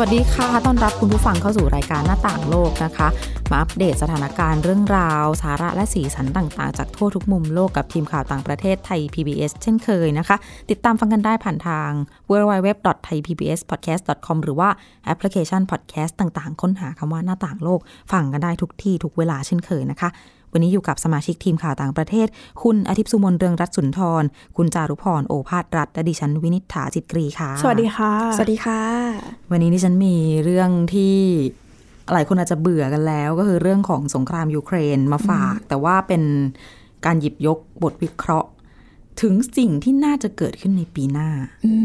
วัสดีค่ะ ต้อนรับคุณผู้ฟังเข้าสู่รายการหน้าต่างโลกนะคะ มาอัปเดตสถานการณ์เรื่องราว สาระและสีสันต่างๆ จากทั่วทุกมุมโลกกับทีมข่าวต่างประเทศไทย PBS เช่นเคยนะคะ ติดตามฟังกันได้ผ่านทาง www.thaipbspodcast.com หรือว่าแอปพลิเคชัน podcast ต่างๆ ค้นหาคำว่าหน้าต่างโลก ฟังกันได้ทุกที่ทุกเวลาเช่นเคยนะคะ วันนี้อยู่กับสมาชิกทีมข่าวต่างประเทศ คุณอาทิตย์สุมนเรืองรัตน์สุนทร คุณจารุพรโอภาสรัฐและดิฉันวินิษฐาจิตกรีค่ะ สวัสดีค่ะ สวัสดีค่ะ วันนี้ดิฉันมีเรื่องที่หลายคนอาจจะเบื่อกันแล้ว ก็คือเรื่องของสงครามยูเครนมาฝาก แต่ว่าเป็นการหยิบยกบทวิเคราะห์ ถึงสิ่งที่น่าจะเกิดขึ้นในปีหน้า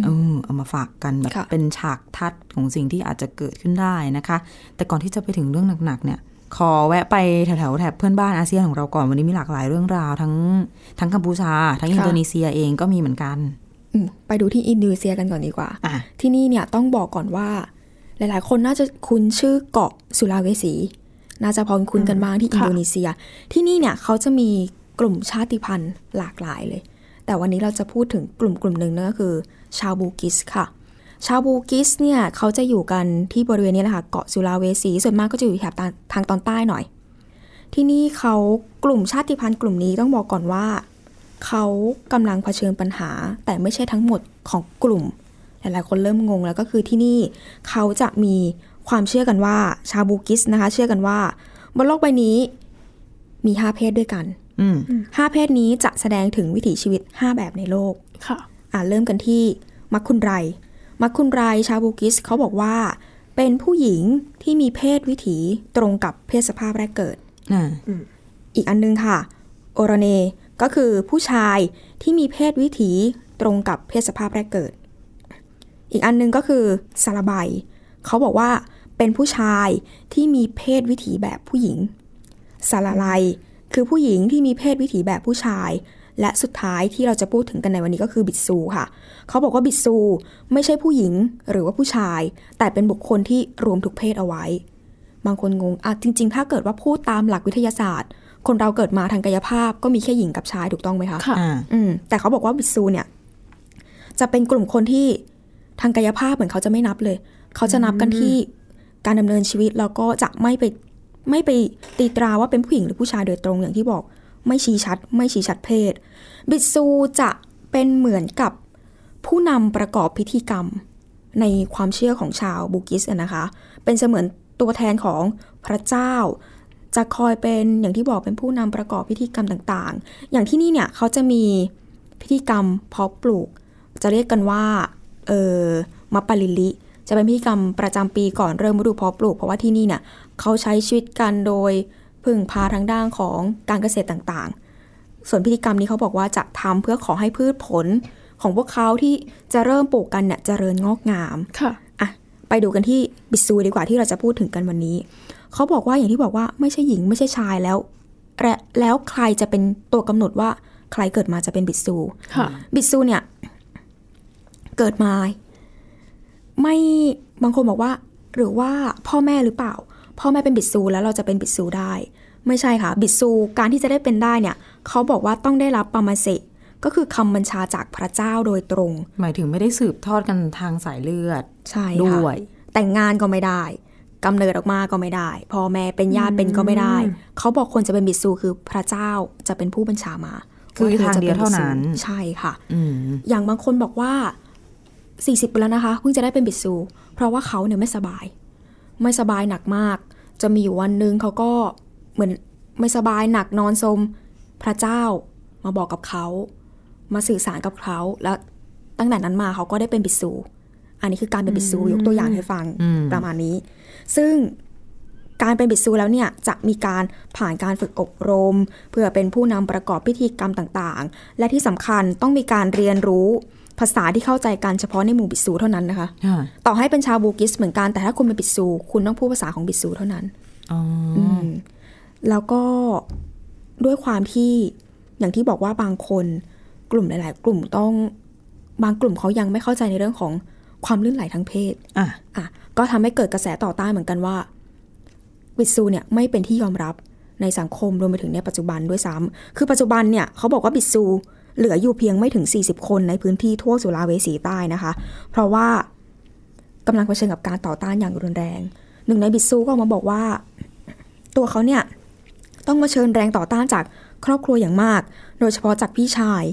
เออเอามาฝากกันแบบค่ะเป็นฉากทัดของสิ่งที่อาจจะเกิดขึ้นได้นะคะ แต่ก่อนที่จะไปถึงเรื่องหนักๆเนี่ย ขอแวะไปแถวๆแถบเพื่อนบ้านอาเซียนของเราก่อนวันนี้มีหลากหลายเรื่องราวทั้งทั้งกัมพูชา ทั้งอินโดนีเซียเองก็มีเหมือนกันอืมไปดูที่อินโดนีเซียกันก่อนดีกว่าอะที่นี่เนี่ยต้องบอกก่อนว่า หลาย ๆ คนน่าจะคุ้นชื่อเกาะสุลาเวสี น่าจะพอคุ้นกันบ้างที่อินโดนีเซีย ที่นี่เนี่ยเขาจะมีกลุ่มชาติพันธุ์หลากหลายเลย แต่วันนี้เราจะพูดถึงกลุ่มกลุ่มหนึ่งนั่นก็คือ ชาวบูกิสค่ะ ชาวบูกิสเนี่ยเขาจะอยู่กันที่บริเวณนี้แหละค่ะเกาะสุลาเวสี ส่วนมากก็จะอยู่แถบทางตอนใต้หน่อย ที่นี่เขากลุ่มชาติพันธุ์กลุ่มนี้ต้องบอกก่อนว่า เขากำลังเผชิญปัญหา แต่ไม่ใช่ทั้งหมดของกลุ่ม หลายๆคนเริ่มงงแล้วก็คือที่นี่เขาจะมีความเชื่อกันว่าชาวบูกิสนะคะ เชื่อกันว่าบนโลกใบนี้มีห้าเพศด้วยกันอืมห้าเพศนี้จะแสดงถึงวิถีชีวิตห้าแบบในโลก ค่ะ อ่าเริ่มกันที่มักคุนไร มักคุนไรชาวบูกิสเขาบอกว่า เป็นผู้หญิงที่มีเพศวิถีตรงกับเพศสภาพแรกเกิดอ่าอีกอันนึงค่ะ โอรเนก็คือผู้ชายที่มีเพศวิถีตรงกับเพศสภาพแรกเกิด อีกอันนึงก็คือซาลาไบเขาบอกว่าเป็นผู้ชายที่มีเพศวิถีแบบผู้หญิงซาลาไลคือผู้หญิงที่มีเพศวิถีแบบผู้ชาย และสุดท้ายที่เราจะพูดถึงกันในวันนี้ก็คือบิดซูค่ะ เขาบอกว่าบิดซูไม่ใช่ผู้หญิงหรือว่าผู้ชาย แต่เป็นบุคคลที่รวมทุกเพศเอาไว้ บางคนงงอะจริง ๆ ถ้าเกิดว่าพูดตามหลักวิทยาศาสตร์ คนเราเกิดมาทางกายภาพก็มีแค่หญิงกับชายถูกต้องไหมคะค่ะอ่าอืมแต่เขาบอกว่าบิดซูเนี่ยจะเป็นกลุ่มคนที่ทางกายภาพเหมือนเขาจะไม่นับเลย เขาจะนับกันที่การดำเนินชีวิตแล้วก็จะไม่ไปไม่ไปตีตราว่าเป็นผู้หญิงหรือผู้ชายโดยตรงอย่างที่บอก ไม่ชี้ชัด ไม่ชี้ชัดเพศ บิดซูจะเป็นเหมือนกับผู้นำประกอบพิธีกรรม ในความเชื่อของชาวบูกิสนะคะ เป็นเสมือนตัวแทนของพระเจ้า จะคอยเป็นอย่างที่บอกเป็นผู้นำประกอบพิธีกรรมต่างๆ อย่างที่นี่เนี่ยเขาจะมีพิธีกรรมเพาะปลูก จะเรียกกันว่าเออมัปปาลิลิ จะเป็นพิธีกรรมประจำปีก่อนเริ่มฤดูเพาะปลูก เพราะว่าที่นี่เนี่ยเขาใช้ชีวิตกันโดย พึ่งพาทางด้านของการเกษตรต่างๆ ส่วนพิธีกรรมนี้เขาบอกว่าจะทำเพื่อขอให้พืชผลของพวกเขาที่จะเริ่มปลูกกันเนี่ยเจริญงอกงาม ค่ะอะไปดูกันที่บิดซูดีกว่าที่เราจะพูดถึงกันวันนี้ เขาบอกว่าอย่างที่บอกว่าไม่ใช่หญิงไม่ใช่ชายแล้วและแล้วใครจะเป็นตัวกำหนดว่าใครเกิดมาจะเป็นบิดซูค่ะบิดซูเนี่ย เกิดมา ไม่บางคนบอกว่า หรือว่าพ่อแม่หรือเปล่า พ่อแม่เป็นบิดซูแล้วเราจะเป็นบิดซูได้ ไม่ใช่ค่ะ บิดซูการที่จะได้เป็นได้เนี่ยเขาบอกว่าต้องได้รับปามาเสะก็คือคำบัญชาจากพระเจ้าโดยตรง หมายถึงไม่ได้สืบทอดกันทางสายเลือดใช่ด้ค่ะวย แต่งงานก็ไม่ได้กำเนิดออกมาก็ไม่ได้ พ่อแม่เป็นญาติเป็นก็ไม่ได้ เขาบอกคนจะเป็นบิดซูคือพระเจ้าจะเป็นผู้บัญชามา คือว่ธทางจะเดียวเท่านั้นบิดซูใช่ค่ะอืมอย่างบางคนบอกว่า 40ไปแล้วนะคะเพิ่งจะได้เป็นบิดซู เพราะว่าเขาเนี่ยไม่สบาย ไม่สบายหนักมาก จะมีอยู่วันหนึงเขาก็เหมือนไม่สบายหนักนอนสมพระเจ้ามาบอกกับเขา มาสื่อสารกับเขา แล้วตั้งแต่นั้นมาเขาก็ได้เป็นบิดซูอันนี้คือการเป็นบิดซูยกตัวอย่างให้ฟังอืมประมาณนี้ ซึ่งการเป็นบิดซูแล้วเนี่ยจะมีการผ่านการฝึกอบรม เพื่อเป็นผู้นำประกอบพิธีกรรมต่างๆ และที่สำคัญต้องมีการเรียนรู้ ภาษาที่เข้าใจกันเฉพาะในหมู่บิดซูเท่านั้นนะคะค่ะต่อให้เป็นชาวบูกิสเหมือนกันแต่ถ้าคุณเป็นบิดซูคุณต้องพูดภาษาของบิดซูเท่านั้นอ๋อออืมแล้วก็ด้วยความที่อย่างที่บอกว่าบางคนกลุ่มหลาย ๆ กลุ่มต้องบางกลุ่มเขายังไม่เข้าใจในเรื่องของความลื่นไหลทางเพศอะอะก็ทำให้เกิดกระแสต่อต้านเหมือนกันว่าบิดซูเนี่ยไม่เป็นที่ยอมรับในสังคมรวมไปถึงในปัจจุบันด้วยซ้ำคือปัจจุบันเนี่ยเขาบอกว่าบิดซู เหลืออยู่เพียงไม่ถึง 40 คนในพื้นที่ทั่วสุราเวสีใต้นะคะ เพราะว่ากำลังเผชิญกับการต่อต้านอย่างรุนแรง หนึ่งในบิดซูก็ออกมาบอกว่า ตัวเขาเนี่ยต้องมาเชิญแรงต่อต้านจากครอบครัวอย่างมาก โดยเฉพาะจากพี่ชาย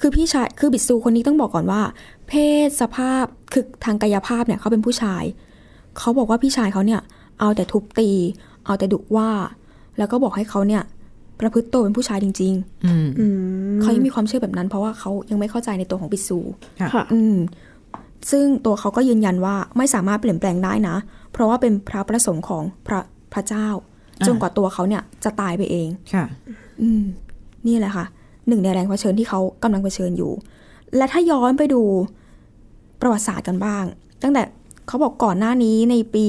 คือพี่ชาย คือบิดซูคนนี้ต้องบอกก่อนว่า เพศสภาพ คือทางกายภาพเนี่ยเขาเป็นผู้ชาย เขาบอกว่าพี่ชายเขาเนี่ยเอาแต่ทุบตี เอาแต่ดุว่า แล้วก็บอกให้เขาเนี่ย ประพฤติตัวเป็นผู้ชายจริงอืมอืมๆเขายังมีความเชื่อแบบนั้น เพราะว่าเขายังไม่เข้าใจในตัวของบิดซูค่ะอืมซึ่งตัวเขาก็ยืนยันว่าไม่สามารถเปลี่ยนแปลงได้นะ เพราะว่าเป็นพระประสงค์ของพระพระเจ้าอ่าจนกว่าตัวเขาเนี่ยจะตายไปเองค่ะ อืม นี่แหละค่ะ หนึ่งในแรงเผชิญที่เขากำลังเผชิญอยู่ และถ้าย้อนไปดูประวัติศาสตร์กันบ้าง ตั้งแต่เขาบอกก่อนหน้านี้ในปี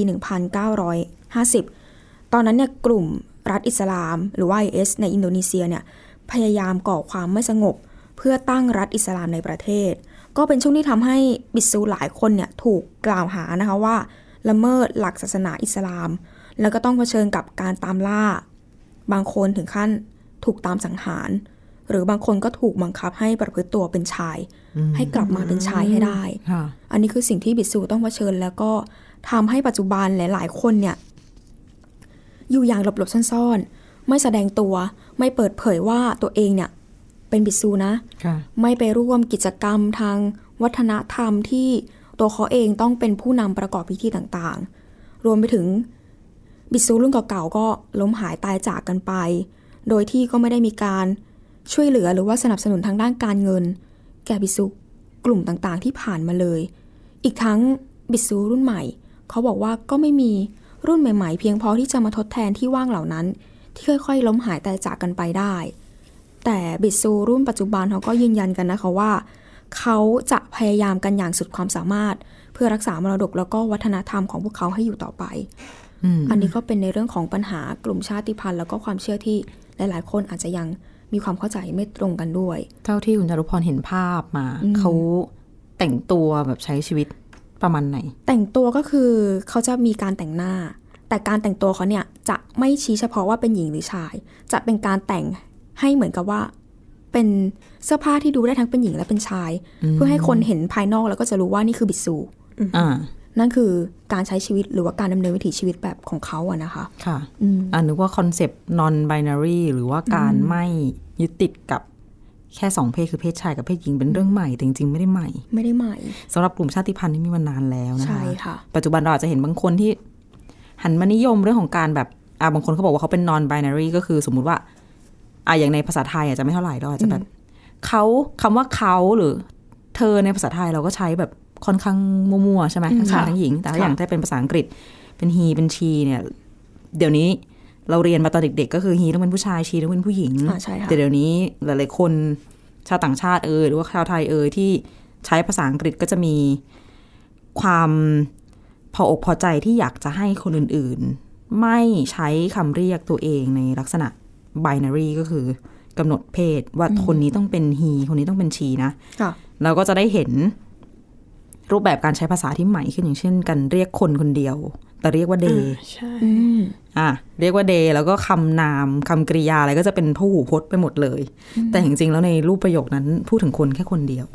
1950 ตอนนั้นเนี่ยกลุ่ม รัฐอิสลาม หรือว่า IS ในอินโดนีเซียเนี่ยพยายามก่อความไม่สงบ เพื่อตั้งรัฐอิสลามในประเทศ ก็เป็นช่วงที่ทำให้บิดซูหลายคนเนี่ยถูกกล่าวหานะคะว่า ละเมิดหลักศาสนาอิสลาม แล้วก็ต้องเผชิญกับการตามล่า บางคนถึงขั้นถูกตามสังหาร หรือบางคนก็ถูกบังคับให้ประพฤติตัวเป็นชาย ให้กลับมาเป็นชายให้ได้ค่ะอันนี้คือสิ่งที่บิดซูต้องเผชิญแล้วก็ทำให้ปัจจุบันหลาย ๆ คนเนี่ย อยู่อย่างหลบๆซ่อนๆ ไม่แสดงตัวไม่เปิดเผยว่าตัวเองเนี่ยเป็นบิดซูนะค่ะไม่ไปร่วมกิจกรรมทางวัฒนธรรมที่ตัวเขาเองต้องเป็นผู้นำประกอบพิธีต่างๆ รวมไปถึงบิดซูรุ่นเก่าๆก็ล้มหายตายจากกันไป โดยที่ก็ไม่ได้มีการช่วยเหลือหรือว่าสนับสนุนทางด้านการเงิน แก่บิดซูกลุ่มต่างๆ ที่ผ่านมาเลย อีกทั้งบิดซูรุ่นใหม่ เขาบอกว่าก็ไม่มี รุ่นใหม่ๆ เพียงพอที่จะมาทดแทนที่ว่างเหล่านั้น ที่ค่อยๆ ล้มหายตายจากกันไปได้ แต่บิดซูรุ่นปัจจุบันเขาก็ยืนยันกันนะคะว่า เขาจะพยายามกันอย่างสุดความสามารถ เพื่อรักษามรดกแล้วก็วัฒนธรรมของพวกเขาให้อยู่ต่อไปอืมอันนี้ก็เป็นในเรื่องของปัญหากลุ่มชาติพันธุ์แล้วก็ความเชื่อที่หลายๆ คนอาจจะยังมีความเข้าใจไม่ตรงกันด้วย เท่าที่คุณจารุพรเห็นภาพมาอืมเขาแต่งตัวแบบใช้ชีวิต ประมาณไหน แต่งตัวก็คือเขาจะมีการแต่งหน้า แต่การแต่งตัวเขาเนี่ยจะไม่ชี้เฉพาะว่าเป็นหญิงหรือชาย จะเป็นการแต่งให้เหมือนกับว่า เป็นเสื้อผ้าที่ดูได้ทั้งเป็นหญิงและเป็นชาย เพื่อให้คนเห็นภายนอกแล้วก็จะรู้ว่านี่คือบิดซูอ่านั่นคือการใช้ชีวิตหรือว่าการดำเนินวิถีชีวิตแบบของเขาอะนะคะ ค่ะอืมอ่านึกว่าคอนเซปต์ non binary หรือว่าการไม่ยึดติดกับ แค่สองเพศคือเพศชายกับเพศหญิงเป็นเรื่องใหม่แต่จริงๆไม่ได้ใหม่ ไม่ได้ใหม่สำหรับกลุ่มชาติพันธุ์ที่มีมานานแล้วนะคะใช่ค่ะ ปัจจุบันเราอาจจะเห็นบางคนที่ หันมานิยมเรื่องของการแบบอ่าบางคนเขาบอกว่าเขาเป็น non binary ก็คือสมมุติว่าอ่าอย่างในภาษาไทยอาจจะไม่เท่าไหร่เราอาจจะแบบเขาคำว่าเขาหรือ เธอในภาษาไทยเราก็ใช้แบบค่อนข้างมั่วๆใช่ไหมทั้งชายทั้งหญิง แต่ถ้าอย่างถ้าเป็นภาษาอังกฤษเป็น he เป็น she เนี่ย เดี๋ยวนี้ เราเรียนมาตอนเด็กๆ ก็คือ he ต้องเป็นผู้ชาย she ต้องเป็นผู้หญิงอ่าใช่ค่ะแต่เดี๋ยวนี้หลายๆคนชาวต่างชาติเอยหรือว่าชาวไทยเอยที่ใช้ภาษาอังกฤษก็จะมีความพออกพอใจที่อยากจะให้คนอื่นๆ ไม่ใช้คำเรียกตัวเองในลักษณะ binary ก็คือกำหนดเพศว่าคนนี้ต้องเป็น he คนนี้ต้องเป็น she นะค่ะเราก็จะได้เห็น รูปแบบการใช้ภาษาที่ใหม่ขึ้นอย่างเช่นการเรียกคนคนเดียว แต่เรียกว่า they ใช่อืมอะเรียกว่า they แล้วก็คำนามคำกริยาอะไรก็จะเป็นพหูพจน์ไปหมดเลย แต่จริงๆแล้วในรูปประโยคนั้นพูดถึงคนแค่คนเดียว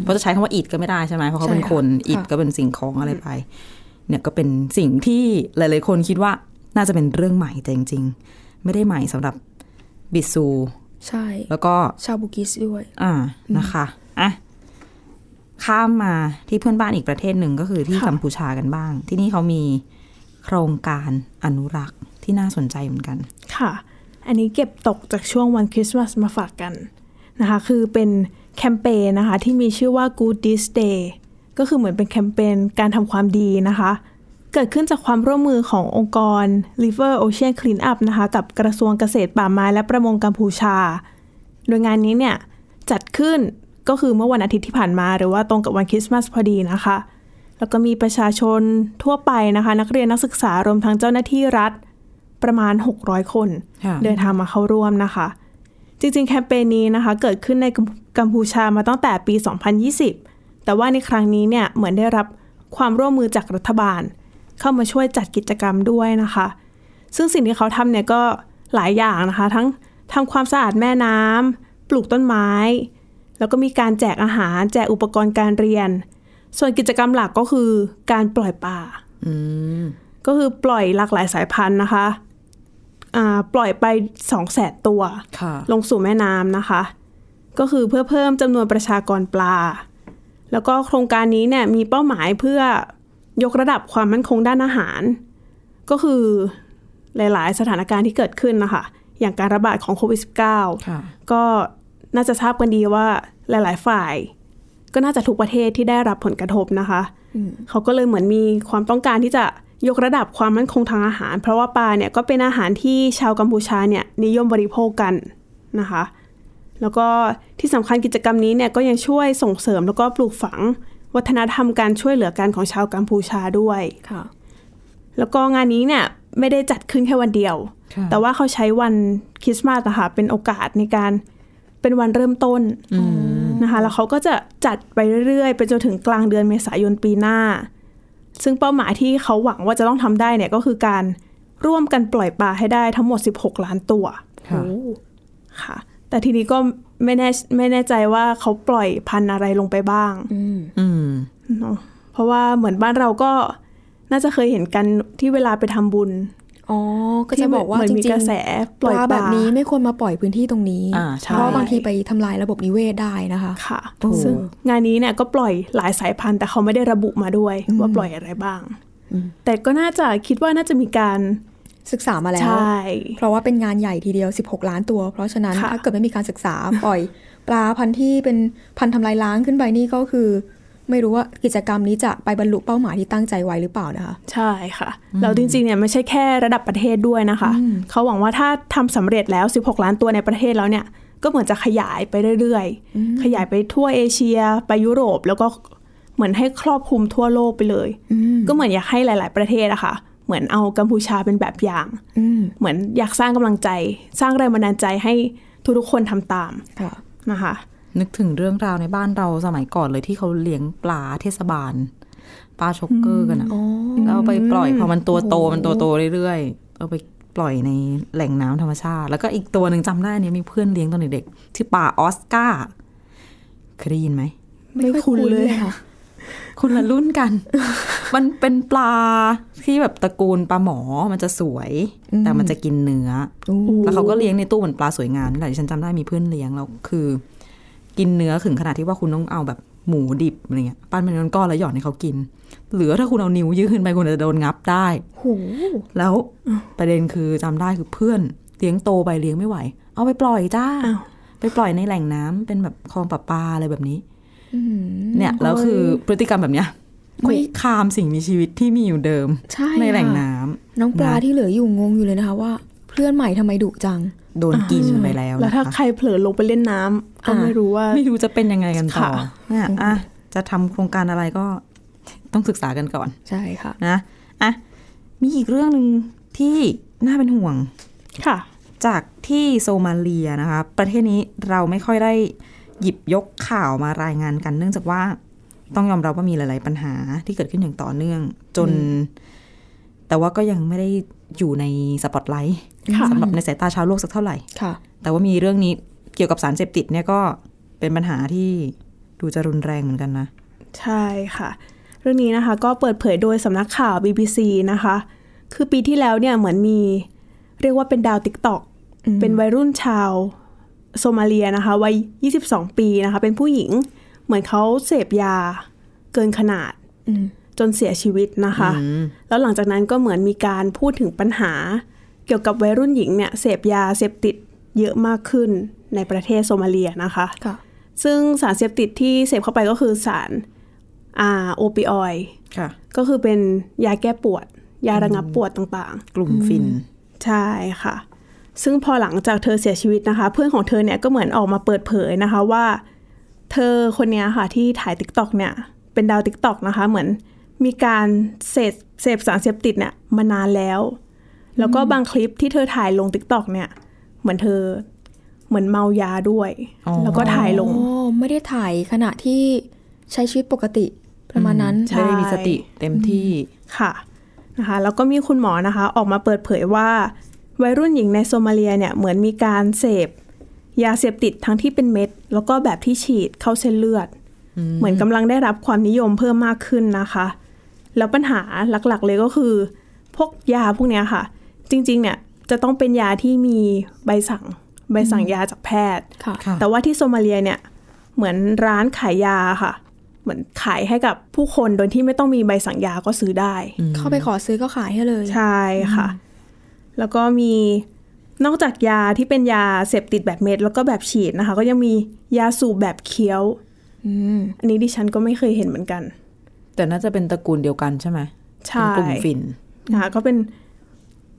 เพราะจะใช้คำว่า it ก็ไม่ได้ใช่ไหมเพราะเขาเป็นใช่ค่ะคน it ค่ะก็เป็นสิ่งของอะไรไป เนี่ยก็เป็นสิ่งที่หลาย ๆ คนคิดว่าน่าจะเป็นเรื่องใหม่แต่จริงๆ ไม่ได้ใหม่สำหรับบิดซูใช่ แล้วก็ชาวบุกิสด้วย อ่านะคะอะ ข้ามมาที่เพื่อนบ้านอีกประเทศหนึ่งก็คือที่ค่ะกัมพูชากันบ้าง ที่นี่เขามีโครงการอนุรักษ์ที่น่าสนใจเหมือนกัน ค่ะ อันนี้เก็บตกจากช่วงวันคริสต์มาสมาฝากกันนะคะ คือเป็นแคมเปญนะคะ ที่มีชื่อว่า Good This Day ก็คือเหมือนเป็นแคมเปญการทำความดีนะคะ เกิดขึ้นจากความร่วมมือขององค์กร River Ocean Cleanup นะคะ กับกระทรวงเกษตรป่าไม้และประมงกัมพูชา โดยงานนี้เนี่ยจัดขึ้น ก็คือเมื่อวันอาทิตย์ที่ผ่านมา หรือว่าตรงกับวันคริสต์มาสพอดีนะคะ แล้วก็มีประชาชนทั่วไปนะคะ นักเรียนนักศึกษารวมทั้งเจ้าหน้าที่รัฐประมาณ 600 คนค่ะเดินทางมาเข้าร่วมนะคะ จริงๆ แคมเปญนี้นะคะ เกิดขึ้นในกัมกัมพูชามาตั้งแต่ปี 2020 แต่ว่าในครั้งนี้เนี่ยเหมือนได้รับความร่วมมือจากรัฐบาล เข้ามาช่วยจัดกิจกรรมด้วยนะคะ ซึ่งสิ่งที่เขาทำเนี่ยก็หลายอย่างนะคะ ทั้งทำความสะอาดแม่น้ำปลูกต้นไม้ แล้วก็มีการแจกอาหาร แจกอุปกรณ์การเรียน ส่วนกิจกรรมหลักก็คือการปล่อยป่าอืมก็คือปล่อยหลากหลายสายพันธุ์นะคะอ่าปล่อยไปสองแสนตัวค่ะลงสู่แม่น้ำนะคะ ก็คือเพื่อเพิ่มจำนวนประชากรปลา แล้วก็โครงการนี้เนี่ยมีเป้าหมายเพื่อยกระดับความมั่นคงด้านอาหาร ก็คือหลาย ๆ สถานการณ์ที่เกิดขึ้นนะคะ อย่างการระบาดของโควิด -19 ค่ะก็ น่าจะทราบกันดีว่าหลาย ๆ ฝ่าย ก็น่าจะทุกประเทศที่ได้รับผลกระทบนะคะเขาก็เลยเหมือนมีความต้องการที่จะยกระดับความมั่นคงทางอาหาร เพราะว่าปลาเนี่ยก็เป็นอาหารที่ชาวกัมพูชาเนี่ยนิยมบริโภคกันนะคะ แล้วก็ที่สำคัญกิจกรรมนี้เนี่ยก็ยังช่วยส่งเสริมแล้วก็ปลูกฝังวัฒนธรรมการช่วยเหลือกันของชาวกัมพูชาด้วยค่ะ แล้วก็งานนี้เนี่ยไม่ได้จัดขึ้นแค่วันเดียวค่ะแต่ว่าเขาใช้วันคริสต์มาสนะคะเป็นโอกาสในการ เป็นวันเริ่มต้นนะคะแล้วเขาก็จะจัดไปเรื่อยๆ ไปจนถึงกลางเดือนเมษายนปีหน้า ซึ่งเป้าหมายที่เขาหวังว่าจะต้องทำได้เนี่ยก็คือการร่วมกันปล่อยปลาให้ได้ทั้งหมด 16 ล้านตัวค่ะค่ะแต่ทีนี้ก็ไม่แน่ไม่แน่ใจว่าเขาปล่อยพันธุ์อะไรลงไปบ้างอืมอืมเนาะเพราะว่าเหมือนบ้านเราก็น่าจะเคยเห็นกันที่เวลาไปทำบุญ อ๋อก็จะบอกว่าเหมือนจมีริงกระแสๆปปล่อยลาปแบลาบนี้ไม่ควรมาปล่อยพื้นที่ตรงนี้อ่าใช่เพราะบางทีไปทำลายระบบนิเวศได้นะคะ ค่ะถูกซึ่งงานนี้เนี่ยก็ปล่อยหลายสายพันธุ์ แต่เขาไม่ได้ระบุมาด้วยว่าปล่อยอะไรบ้าง แต่ก็น่าจะคิดว่าน่าจะมีการศึกษามาแล้วใช่เพราะว่าเป็นงานใหญ่ทีเดียว 16 ล้านตัว เพราะฉะนั้นค่ะถ้าเกิดไม่มีการศึกษาปล่อย ปลาพันธุ์ที่เป็นพันธุ์ทำลายล้างขึ้นไปนี่ก็คือ ไม่รู้ว่ากิจกรรมนี้จะไปบรรลุเป้าหมายที่ตั้งใจไว้หรือเปล่านะคะ ใช่ค่ะแล้วจริงๆเนี่ยไม่ใช่แค่ระดับประเทศด้วยนะคะ เขาหวังว่าถ้าทำสำเร็จแล้ว 16 ล้านตัวในประเทศแล้วเนี่ยก็เหมือนจะขยายไปเรื่อยๆ ขยายไปทั่วเอเชีย ไปยุโรปแล้วก็เหมือนให้ครอบคลุมทั่วโลกไปเลย ก็เหมือนอยากให้หลาย ๆประเทศอะค่ะ เหมือนเอากัมพูชาเป็นแบบอย่างอืมเหมือนอยากสร้างกำลังใจ สร้างแรงบันดาลใจให้ทุกๆคนทำตามค่ะนะคะ นึกถึงเรื่องราวในบ้านเราสมัยก่อนเลยที่เขาเลี้ยงปลาเทศบาลปลาซัคเกอร์กันอะอ๋อแล้วเอาไปปล่อยพอมันตัวโตมันตัวโตเรื่อยๆเอาไปปล่อยในแหล่งน้ำธรรมชาติ แล้วก็อีกตัวหนึ่งจำได้อันนี้มีเพื่อนเลี้ยงตอนเด็กๆชื่อปลาออสการ์เคยได้ยินไหมไม่คุ้นเลยค่ะคนละรุ่นกัน มันเป็นปลาที่แบบตระกูลปลาหมอ มันจะสวย แต่มันจะกินเนื้ออู้แล้วเขาก็เลี้ยงในตู้เหมือนปลาสวยงามนี่แหละที่ฉันจำได้มีเพื่อนเลี้ยงแล้วคือ กินเนื้อถึงขนาดที่ว่าคุณต้องเอาแบบหมูดิบอะไรเงี้ยปั้นเป็นก้อนๆแล้วหย่อนให้เขากิน หรือถ้าคุณเอานิ้วยื่นไปคุณจะโดนงับได้โหแล้วประเด็นคือจำได้คือเพื่อนเลี้ยงโตไปเลี้ยงไม่ไหว เอาไปปล่อยจ้าอ้าวไปปล่อยในแหล่งน้ำเป็นแบบคลองประปาอะไรแบบนี้อืมเนี่ยแล้วคือพฤติกรรมแบบเนี้ยไม่คามสิ่งมีชีวิตที่มีอยู่เดิมใช่ในแหล่งค่ะน้ำน้องปลานะที่เหลืออยู่งงอยู่เลยนะคะว่า เพื่อนใหม่ทำไมดุจัง โดนกินไปแล้วแล้วนะถ้าคะใครเผลอลงไปเล่นน้ำก็อ่าไม่รู้ว่าไม่รู้จะเป็นยังไงกันต่อค่ะเนี่ยอะจะทำโครงการอะไรก็ต้องศึกษากันก่อน ใช่ค่ะนะอะมีอีกเรื่องหนึ่งที่น่าเป็นห่วงค่ะ จากที่โซมาเลียนะคะ ประเทศนี้เราไม่ค่อยได้หยิบยกข่าวมารายงานกัน เนื่องจากว่าต้องยอมรับว่ามีหลาย ๆ ปัญหาที่เกิดขึ้นอย่างต่อเนื่อง จน แต่ว่าก็ยังไม่ได้อยู่ในสปอตไลท์ค่ะ สำหรับในสายตาชาวโลกสักเท่าไหร่ค่ะ แต่ว่ามีเรื่องนี้เกี่ยวกับสารเสพติดเนี่ยก็เป็นปัญหาที่ดูจะรุนแรงเหมือนกันนะ ใช่ค่ะ เรื่องนี้นะคะก็เปิดเผยโดยสำนักข่าว BBC นะคะ คือปีที่แล้วเนี่ยเหมือนมี เรียกว่าเป็นดาวติ๊กต็อกเป็นวัยรุ่นชาวโซมาเลียนะคะวัย 22 ปีนะคะ เป็นผู้หญิงเหมือนเขาเสพยาเกินขนาดอืมจนเสียชีวิตนะคะ แล้วหลังจากนั้นก็เหมือนมีการพูดถึงปัญหา เกี่ยวกับวัยรุ่นหญิงเนี่ยเสพยาเสพติดเยอะมากขึ้นในประเทศโซมาเลียนะคะค่ะซึ่งสารเสพติดที่เสพเข้าไปก็คือสารอ่าโอปิออยด์ค่ะก็คือเป็นยาแก้ปวด ยาระงับปวดต่างกลุ่มฟินๆใช่ค่ะ ซึ่งพอหลังจากเธอเสียชีวิตนะคะ เพื่อนของเธอเนี่ยก็เหมือนออกมาเปิดเผยนะคะว่า เธอคนเนี้ยค่ะที่ถ่ายติ๊กต็อกเนี่ย เป็นดาวติ๊กต็อกนะคะ เหมือนมีการเสพเสพสารเสพติดเนี่ยมานานแล้ว แล้วก็บางคลิปที่เธอถ่ายลงติ๊กต็อกเนี่ย เหมือนเธอเหมือนเมายาด้วยอ๋อแล้วก็ถ่ายลงอ๋อไม่ได้ถ่ายขณะที่ใช้ชีวิตปกติประมาณนั้นใช่ไม่ได้มีสติเต็มที่ค่ะนะคะแล้วก็มีคุณหมอนะคะ ออกมาเปิดเผยว่า วัยรุ่นหญิงในโซมาเลียเนี่ยเหมือนมีการเสพยาเสพติดทั้งที่เป็นเม็ด แล้วก็แบบที่ฉีดเข้าเส้นเลือด เหมือนกำลังได้รับความนิยมเพิ่มมากขึ้นนะคะ แล้วปัญหาหลักๆเลยก็คือ พวกยาพวกเนี้ยค่ะ จริง ๆ เนี่ยจะต้องเป็นยาที่มีใบสั่งใบสั่งยาจากแพทย์ค่ะค่ะแต่ว่าที่โซมาเลียเนี่ยเหมือนร้านขายยาค่ะ เหมือนขายให้กับผู้คนโดยที่ไม่ต้องมีใบสั่งยาก็ซื้อได้ เข้าไปขอซื้อก็ขายให้เลย ใช่ค่ะ แล้วก็มีนอกจากยาที่เป็นยาเสพติดแบบเม็ดแล้วก็แบบฉีดนะคะ ก็ยังมียาสูบแบบเคี้ยวอืมอันนี้ดิฉันก็ไม่เคยเห็นเหมือนกัน แต่น่าจะเป็นตระกูลเดียวกันใช่ไหมใช่เป็นกลุ่มฟินนะคะก็เป็น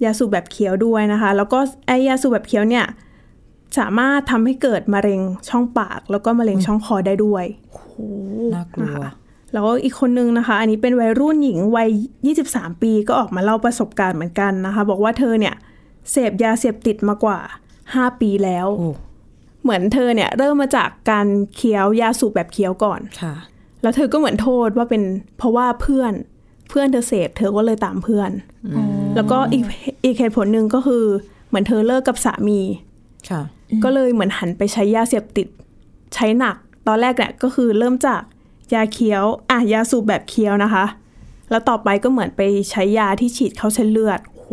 ยาสูบแบบเคี้ยวด้วยนะคะ แล้วก็ไอยาสูบแบบเคี้ยวเนี่ยสามารถทำให้เกิดมะเร็งช่องปาก แล้วก็มะเร็งช่องคอได้ด้วยน่ากลัวนะคะแล้วก็อีกคนนึงนะคะ อันนี้เป็นวัยรุ่นหญิงวัย 23 ปีก็ออกมาเล่าประสบการณ์เหมือนกันนะคะ บอกว่าเธอเนี่ยเสพยาเสพติดมากว่า 5 ปีแล้วโอ้เหมือนเธอเนี่ยเริ่มมาจากการเคี้ยวยาสูบแบบเคี้ยวก่อนค่ะ แล้วเธอก็เหมือนโทษว่าเป็นเพราะว่าเพื่อนเพื่อนเธอเสพเธอก็เลยตามเพื่อน แล้วก็อีกอีกเหตุผลหนึ่งก็คือ เหมือนเธอเลิกกับสามีค่ะ ก็เลยเหมือนหันไปใช้ยาเสพติดใช้หนัก ตอนแรกเนี่ยก็คือเริ่มจากยาเคี้ยวอะยาสูบแบบเคี้ยวนะคะ แล้วต่อไปก็เหมือนไปใช้ยาที่ฉีดเข้าเส้นเลือดโห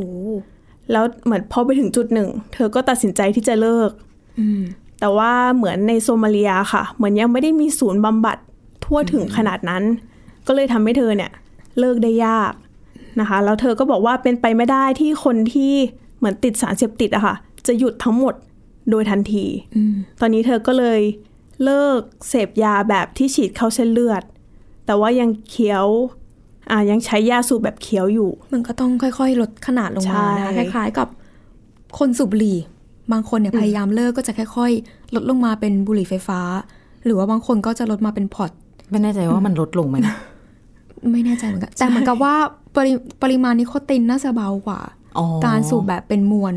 แล้วเหมือนพอไปถึงจุดหนึ่ง เธอก็ตัดสินใจที่จะเลิกอืมแต่ว่าเหมือนในโซมาเลียค่ะ เหมือนยังไม่ได้มีศูนย์บำบัดทั่วถึงขนาดนั้น ก็เลยทำให้เธอเนี่ย เลิกได้ยาก นะคะ แล้วเธอก็บอกว่าเป็นไปไม่ได้ที่คนที่เหมือนติดสารเสพติดอะค่ะ จะหยุดทั้งหมดโดยทันทีอืมตอนนี้เธอก็เลยเลิกเสพยาแบบที่ฉีดเข้าเส้นเลือด แต่ว่ายังเคี้ยวอ่ายังใช้ยาสูบแบบเคี้ยวอยู่ มันก็ต้องค่อยๆ ลดขนาดลงมานะคะใช่คล้ายๆกับคนสูบบุหรี่ บางคนเนี่ยพยายามเลิกก็จะค่อย ๆ ลดลงมาเป็นบุหรี่ไฟฟ้า หรือว่าบางคนก็จะลดมาเป็นพอร์ตไม่แน่ใจว่ามันลดลงไหมนะ ไม่แน่ใจเหมือนกันแต่เหมือนกับว่าปริปริมาณนิโคตินน่าจะเบากว่าอ๋อการสูบแบบเป็นมวล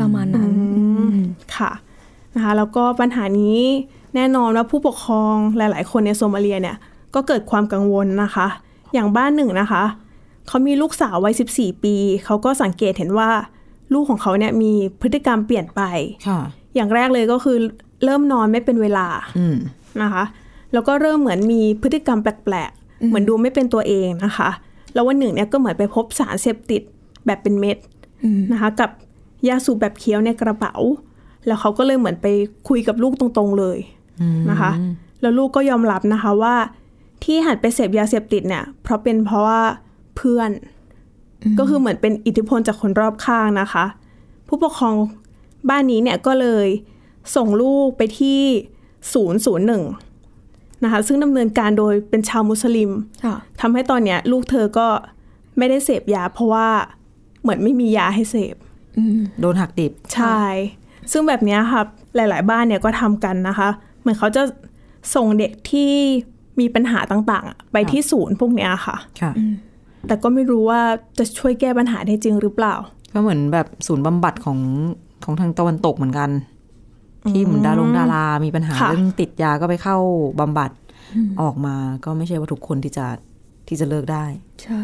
ประมาณนั้นค่ะนะคะแล้วก็ปัญหานี้แน่นอนว่าผู้ปกครองหลาย ๆ คนในโซมาเลียเนี่ยก็เกิดความกังวลนะคะ อย่างบ้านหนึ่งนะคะเขามีลูกสาววัย 14 ปี เขาก็สังเกตเห็นว่า ลูกของเขาเนี่ยมีพฤติกรรมเปลี่ยนไปค่ะอย่างแรกเลยก็คือเริ่มนอนไม่เป็นเวลาอืมนะคะ แล้วก็เริ่มเหมือนมีพฤติกรรมแปลกๆ เหมือนดูไม่เป็นตัวเองนะคะ แล้ววันหนึ่งเนี่ยก็เหมือนไปพบสารเสพติดแบบเป็นเม็ดอืมนะคะ กับยาสูบแบบเคี้ยวในกระเป๋า แล้วเขาก็เลยเหมือนไปคุยกับลูกตรงๆเลยนะคะ แล้วลูกก็ยอมรับนะคะว่าที่หันไปเสพยาเสพติดเนี่ย เพราะเป็นเพราะว่าเพื่อน ก็คือเหมือนเป็นอิทธิพลจากคนรอบข้างนะคะ ผู้ปกครองบ้านนี้เนี่ยก็เลยส่งลูกไปที่ศูนย์ศูนย์หนึ่ง นะคะซึ่งดำเนินการโดยเป็นชาวมุสลิมค่ะทำให้ตอนเนี้ยลูกเธอก็ไม่ได้เสพยา เพราะว่าเหมือนไม่มียาให้เสพอืมโดนหักดิบ ใช่ ซึ่งแบบเนี้ยค่ะหลาย ๆ บ้านเนี่ยก็ทำกันนะคะ เหมือนเขาจะส่งเด็กที่มีปัญหาต่างๆอะไปที่ศูนย์พวกเนี้ยค่ะค่ะ แต่ก็ไม่รู้ว่าจะช่วยแก้ปัญหาได้จริงหรือเปล่า ก็เหมือนแบบศูนย์บำบัดของของทางตะวันตกเหมือนกัน ที่เหมือนดารงดารามีปัญหาค่ะเรื่องติดยาก็ไปเข้าบำบัดออกมา ก็ไม่ใช่ว่าทุกคนที่จะที่จะเลิกได้ ใช่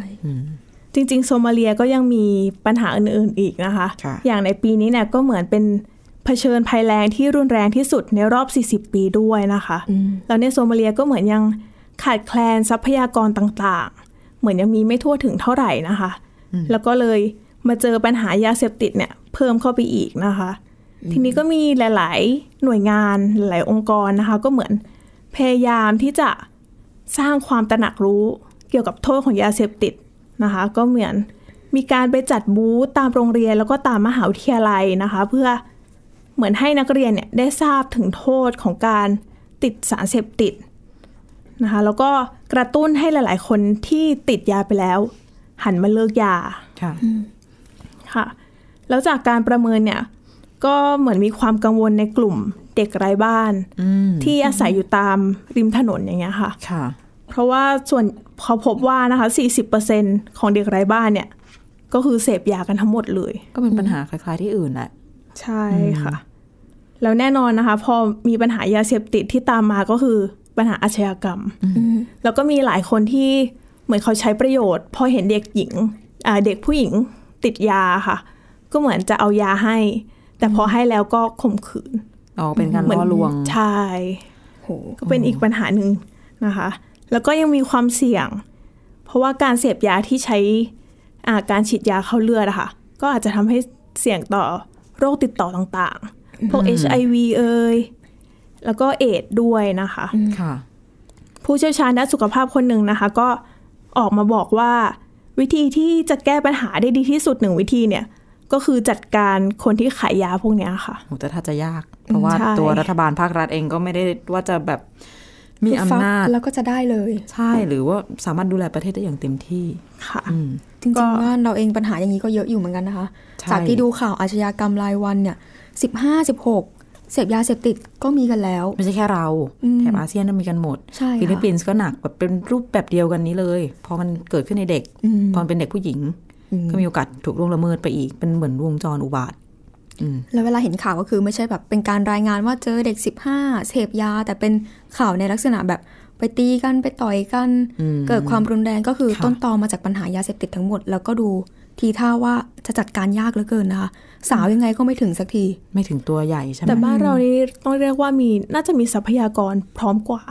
จริง ๆ โซมาเลียก็ยังมีปัญหาอื่น ๆ อีกนะคะค่ะอย่างในปีนี้เนี่ยก็เหมือนเป็นเผชิญภัยแรงที่รุนแรงที่สุดในรอบ 40 ปีด้วยนะคะอืมแล้วในโซมาเลียก็เหมือนยังขาดแคลนทรัพยากรต่างๆ เหมือนยังมีไม่ทั่วถึงเท่าไหร่นะคะ แล้วก็เลยมาเจอปัญหายาเสพติดเนี่ยเพิ่มเข้าไปอีกนะคะ ทีนี้ก็มีหลาย ๆ หน่วยงานหลายองค์กรนะคะ ก็เหมือนพยายามที่จะสร้างความตระหนักรู้เกี่ยวกับโทษของยาเสพติดนะคะ ก็เหมือนมีการไปจัดบูธตามโรงเรียนแล้วก็ตามมหาวิทยาลัยนะคะ เพื่อเหมือนให้นักเรียนเนี่ยได้ทราบถึงโทษของการติดสารเสพติดนะคะ แล้วก็กระตุ้นให้หลาย ๆ คนที่ติดยาไปแล้ว หันมาเลิกยาค่ะค่ะแล้วจากการประเมินเนี่ย ก็เหมือนมีความกังวลในกลุ่มเด็กไร้บ้านอืมที่อาศัยอยู่ตามริมถนนอย่างเงี้ยค่ะค่ะเพราะว่าส่วนเขาพบว่านะคะ 40%ของเด็กไร้บ้านเนี่ย ก็คือเสพยากันทั้งหมดเลย ก็เป็นปัญหาคล้ายๆที่อื่นแหละใช่ค่ะ แล้วแน่นอนนะคะ พอมีปัญหายาเสพติดที่ตามมาก็คือปัญหาอาชญากรรม แล้วก็มีหลายคนที่เหมือนเขาใช้ประโยชน์ พอเห็นเด็กหญิงอ่าเด็กผู้หญิงติดยาค่ะ ก็เหมือนจะเอายาให้ แต่พอให้แล้วก็ข่มขืนอ๋อเป็นการเหมืนล่อลวงใช่โหก็เป็นอีกปัญหาหนึ่งนะคะ แล้วก็ยังมีความเสี่ยง เพราะว่าการเสพยาที่ใช้อ่าการฉีดยาเข้าเลือดอะค่ะ ก็อาจจะทำให้เสี่ยงต่อโรคติดต่อต่างๆ พวก HIV เอ่ยแล้วก็เอดส์ด้วยนะคะค่ะผู้เชี่ยวชาญด้านสุขภาพคนหนึ่งนะคะ ก็ออกมาบอกว่าวิธีที่จะแก้ปัญหาได้ดีที่สุดหนึ่งวิธีเนี่ย ก็คือจัดการคนที่ขายยาพวกเนี้ยค่ะโหแต่ถ้าจะยาก เพราะว่าใช่ตัวรัฐบาลภาครัฐเองก็ไม่ได้ว่าจะแบบมีอำนาจแล้วก็จะได้เลย ใช่หรือว่าสามารถดูแลประเทศได้อย่างเต็มที่ค่ะอืมจริงก็ๆว่าเราเองปัญหาอย่างนี้ก็เยอะอยู่เหมือนกันนะคะใช่จากที่ดูข่าวอาชญากรรมรายวันเนี่ยสิบห้าสิบหกเสพยาเสพติดก็มีกันแล้ว ไม่ใช่แค่เราอืมแถบอาเซียนน่ะมีกันหมดใช่ค่ะฟิลิปปินส์ก็หนักแบบเป็นรูปแบบเดียวกันนี้เลย พอมันเกิดขึ้นในเด็กอืมพอมันเป็นเด็กผู้หญิงอืม ก็มีโอกาสถูกล่วงละเมิดไปอีกเป็นเหมือนวงจรอุบาทว์อืมแล้วเวลาเห็นข่าวก็คือไม่ใช่แบบเป็นการรายงานว่าเจอเด็ก 15 เสพยา แต่เป็นข่าวในลักษณะแบบไปตีกันไปต่อยกันอืมเกิดความรุนแรงก็คือค่ะต้นตอมาจากปัญหายาเสพติดทั้งหมด แล้วก็ดูทีท่าว่าจะจัดการยากเหลือเกินนะคะสาวยังไงก็ไม่ถึงสักที ไม่ถึงตัวใหญ่ใช่ไหมแต่บ้านเรานี่ต้องเรียกว่ามีน่าจะมีทรัพยากรพร้อมกว่า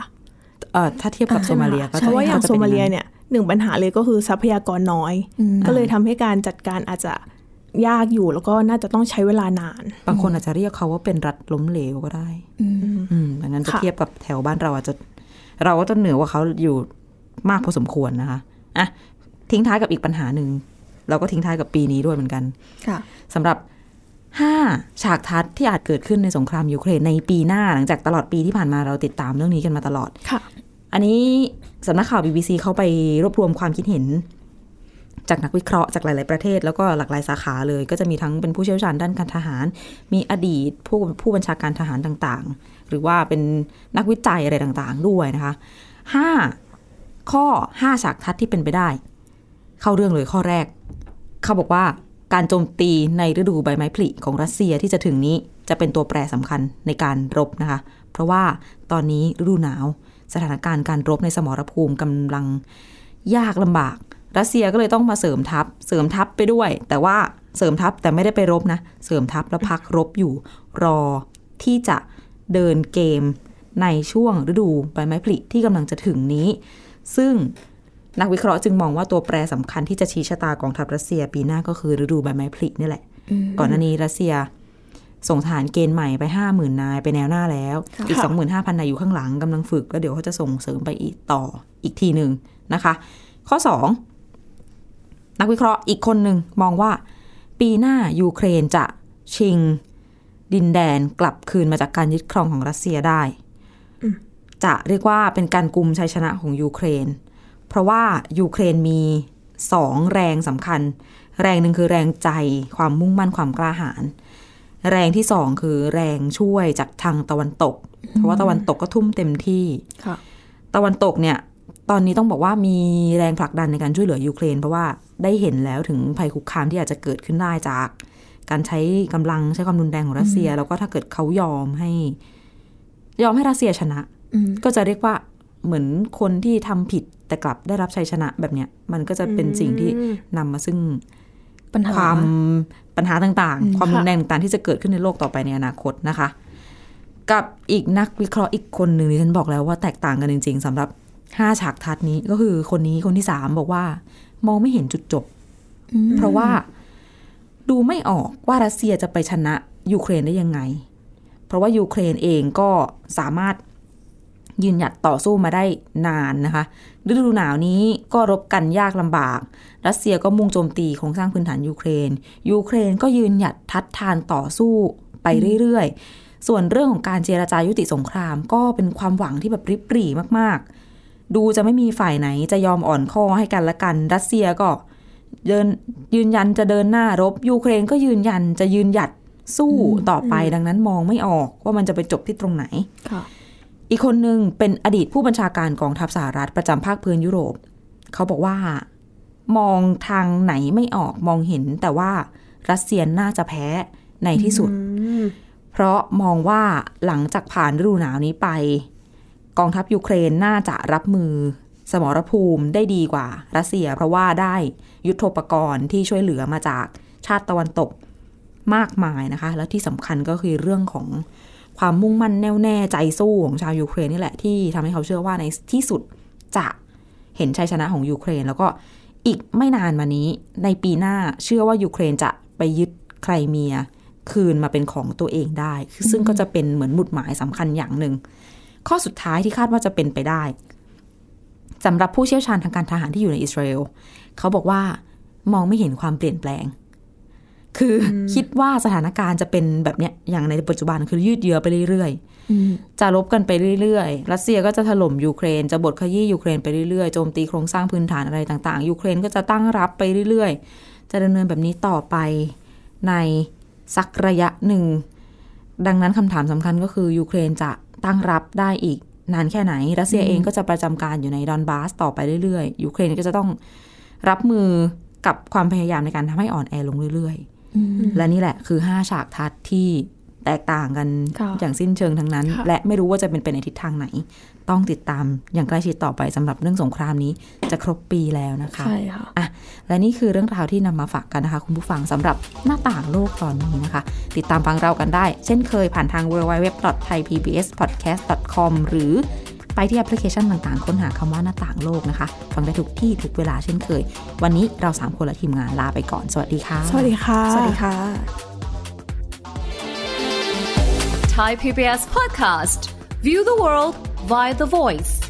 เออถ้าเทียบกับโซมาเลียก็เพราะว่าอย่างก็จะโซป็นมาเลียเนี่ย หนึ่งปัญหาเลยก็คือทรัพยากรน้อยอืมก็เลยทำให้การจัดการอาจจะยากอยู่แล้วก็น่าจะต้องใช้เวลานาน บางคนอาจจะเรียกเขาว่าเป็นรัฐล้มเหลวก็ได้ อืมอืมดังนั้นจะค่ะเทียบกับแถวบ้านเราอาจจะ เราก็จะเหนือกว่าเขาอยู่มากพอสมควรนะคะอะทิ้งท้ายกับอีกปัญหาหนึ่งเราก็ทิ้งท้ายกับปีนี้ด้วยเหมือนกันค่ะสำหรับ5ฉากทัศน์ที่อาจเกิดขึ้นในสงครามยูเครนในปีหน้าหลังจากตลอดปีที่ผ่านมาเราติดตามเรื่องนี้กันมาตลอดค่ะ อันนี้สำนักข่าว BBC เขาไปรวบรวมความคิดเห็น จากนักวิเคราะห์จากหลาย ๆ ประเทศ แล้วก็หลากหลายสาขาเลย ก็จะมีทั้งเป็นผู้เชี่ยวชาญด้านการทหาร มีอดีตผู้ผู้บัญชาการทหารต่างๆ หรือว่าเป็นนักวิจัยอะไรต่างๆ ด้วยนะคะห้าข้อห้าฉากทัศน์ที่เป็นไปได้ เข้าเรื่องเลยข้อแรก เขาบอกว่าการโจมตีในฤดูใบไม้ผลิของรัสเซียที่จะถึงนี้จะเป็นตัวแปรสำคัญในการรบนะคะ เพราะว่าตอนนี้ฤดูหนาว สถานการณ์การรบในสมรภูมิกำลังยากลำบาก รัสเซียก็เลยต้องมาเสริมทัพ เสริมทัพไปด้วย แต่ว่าเสริมทัพแต่ไม่ได้ไปรบนะ เสริมทัพแล้วพักรบอยู่รอที่จะเดินเกมในช่วงฤดูใบไม้ผลิที่กำลังจะถึงนี้ ซึ่งนักวิเคราะห์จึงมองว่าตัวแปรสำคัญที่จะชี้ชะตากองทัพรัสเซียปีหน้าก็คือฤดูใบไม้ผลินี่แหละ ก่อนหน้านี้รัสเซีย ส่งทหารเกณฑ์ใหม่ไปห้าหมื่นนายไปแนวหน้าแล้วค่ะอีกสองหมื่นห้าพันนายอยู่ข้างหลังกำลังฝึก แล้วเดี๋ยวเขาจะส่งเสริมไปอีกต่ออีกทีหนึ่งนะคะ ข้อสองนักวิเคราะห์อีกคนหนึ่งมองว่า ปีหน้ายูเครนจะชิง ดินแดนกลับคืนมาจากการยึดครองของรัสเซียได้ จะเรียกว่าเป็นการกุมชัยชนะของยูเครน เพราะว่ายูเครนมีสองแรงสำคัญ แรงหนึ่งคือแรงใจความมุ่งมั่นความกล้าหาญ แรงที่สองคือแรงช่วยจากทางตะวันตก เพราะว่าตะวันตกก็ทุ่มเต็มที่ค่ะ ตะวันตกเนี่ย ตอนนี้ต้องบอกว่ามีแรงผลักดันในการช่วยเหลือยูเครน เพราะว่าได้เห็นแล้วถึงภัยคุกคามที่อาจจะเกิดขึ้นได้จาก การใช้กำลังใช้ความรุนแรงของรัสเซีย แล้วก็ถ้าเกิดเขายอมให้ ยอมให้รัสเซียชนะอืมก็จะเรียกว่าเหมือนคนที่ทำผิดแต่กลับได้รับชัยชนะแบบเนี้ย มันก็จะเป็นสิ่งที่นำมาซึ่ง ปัญหาความปัญหาต่างอืมๆความค่ะรุนแรงต่างๆ ที่จะเกิดขึ้นในโลกต่อไปในอนาคตนะคะ กับอีกนักวิเคราะห์อีกคนหนึ่งที่ฉันบอกแล้วว่าแตกต่างกันจริง ๆสำหรับห้าฉากทัศน์นี้ก็คือคนนี้คนที่สามบอกว่า มองไม่เห็นจุดจบอืมเพราะว่าดูไม่ออกว่ารัสเซียจะไปชนะยูเครนได้ยังไง เพราะว่ายูเครนเองก็สามารถ ยืนหยัดต่อสู้มาได้นานนะคะฤดูหนาวนี้ก็รบกันยากลำบาก รัสเซียก็มุ่งโจมตีโครงสร้างพื้นฐานยูเครน ยูเครนก็ยืนหยัดทัดทานต่อสู้ไปเรื่อยๆ ส่วนเรื่องของการเจรจายุติสงคราม ก็เป็นความหวังที่แบบริบหรี่มากๆ ดูจะไม่มีฝ่ายไหนจะยอมอ่อนข้อให้กันละกัน รัสเซียก็เดินยืนยันจะเดินหน้ารบ ยูเครนก็ยืนยันจะยืนหยัดสู้ต่อไปดังนั้นมองไม่ออกว่ามันจะไปจบที่ตรงไหนค่ะ อีกคนหนึ่งเป็นอดีตผู้บัญชาการกองทัพสหรัฐประจำภาคพื้นยุโรป เขาบอกว่า มองทางไหนไม่ออกมองเห็น แต่ว่ารัสเซียน่าจะแพ้ในที่สุด เพราะมองว่าหลังจากผ่านฤดูหนาวนี้ไป กองทัพยูเครนน่าจะรับมือ สมรภูมิได้ดีกว่า รัสเซีย เพราะว่าได้ยุทโธปกรณ์ที่ช่วยเหลือมาจากชาติตะวันตกมากมายนะคะ แล้วที่สำคัญก็คือเรื่องของ ความมุ่งมั่นแน่วแน่ใจสู้ของชาวยูเครนนี่แหละที่ทำให้เขาเชื่อว่าในที่สุดจะเห็นชัยชนะของยูเครน แล้วก็อีกไม่นานมานี้ในปีหน้าเชื่อว่ายูเครนจะไปยึดไครเมียคืนมาเป็นของตัวเองได้ ซึ่งก็จะเป็นเหมือนหมุดหมายสำคัญอย่างหนึ่ง ข้อสุดท้ายที่คาดว่าจะเป็นไปได้สำหรับผู้เชี่ยวชาญทางการทหารที่อยู่ในอิสราเอลเขาบอกว่ามองไม่เห็นความเปลี่ยนแปลง คืออคิดว่าสถานการณ์จะเป็นแบบเนี้ยอย่างในปัจจุบันคือยืดเยื้อไปเรื่อยๆจะลบกันไปเรื่อยๆ รัสเซียก็จะถล่มยูเครน จะบดขยี้ยูเครนไปเรื่อยๆ โจมตีโครงสร้างพื้นฐานอะไรต่างๆ ยูเครนก็จะตั้งรับไปเรื่อยๆ จะดำเนินแบบนี้ต่อไปในสักระยะหนึ่ง ดังนั้นคำถามสำคัญก็คือยูเครนจะตั้งรับได้อีก นานแค่ไหน รัสเซียเองก็จะประจำการอยู่ในดอนบาสต่อไปเรื่อยๆ ยูเครนก็จะต้องรับมือกับความพยายามในการทำให้อ่อนแอลงเรื่อยๆ และนี่แหละคือ5ฉากทัศน์ที่แตกต่างกันค่ะอย่างสิ้นเชิงทั้งนั้นค่ะและไม่รู้ว่าจะเป็นไปในทิศทางไหน ต้องติดตามอย่างใกล้ชิดต่อไปสำหรับเรื่องสงครามนี้จะครบปีแล้วนะคะใช่ค่ะอะและนี่คือเรื่องราวที่นำมาฝากกันนะคะ คุณผู้ฟังสำหรับหน้าต่างโลกตอนนี้นะคะ ติดตามฟังเรากันได้ เช่นเคยผ่านทาง www.thaipbspodcast.com หรือ ไปที่แอปพลิเคชันต่างๆ ค้นหาคำว่าหน้าต่างโลกนะคะ ฟังได้ทุกที่ทุกเวลาเช่นเคย วันนี้เราสามคนและทีมงานลาไปก่อนสวัสดีค่ะ สวัสดีค่ะ สวัสดีค่ะ Thai PBS podcast. View the world via the voice.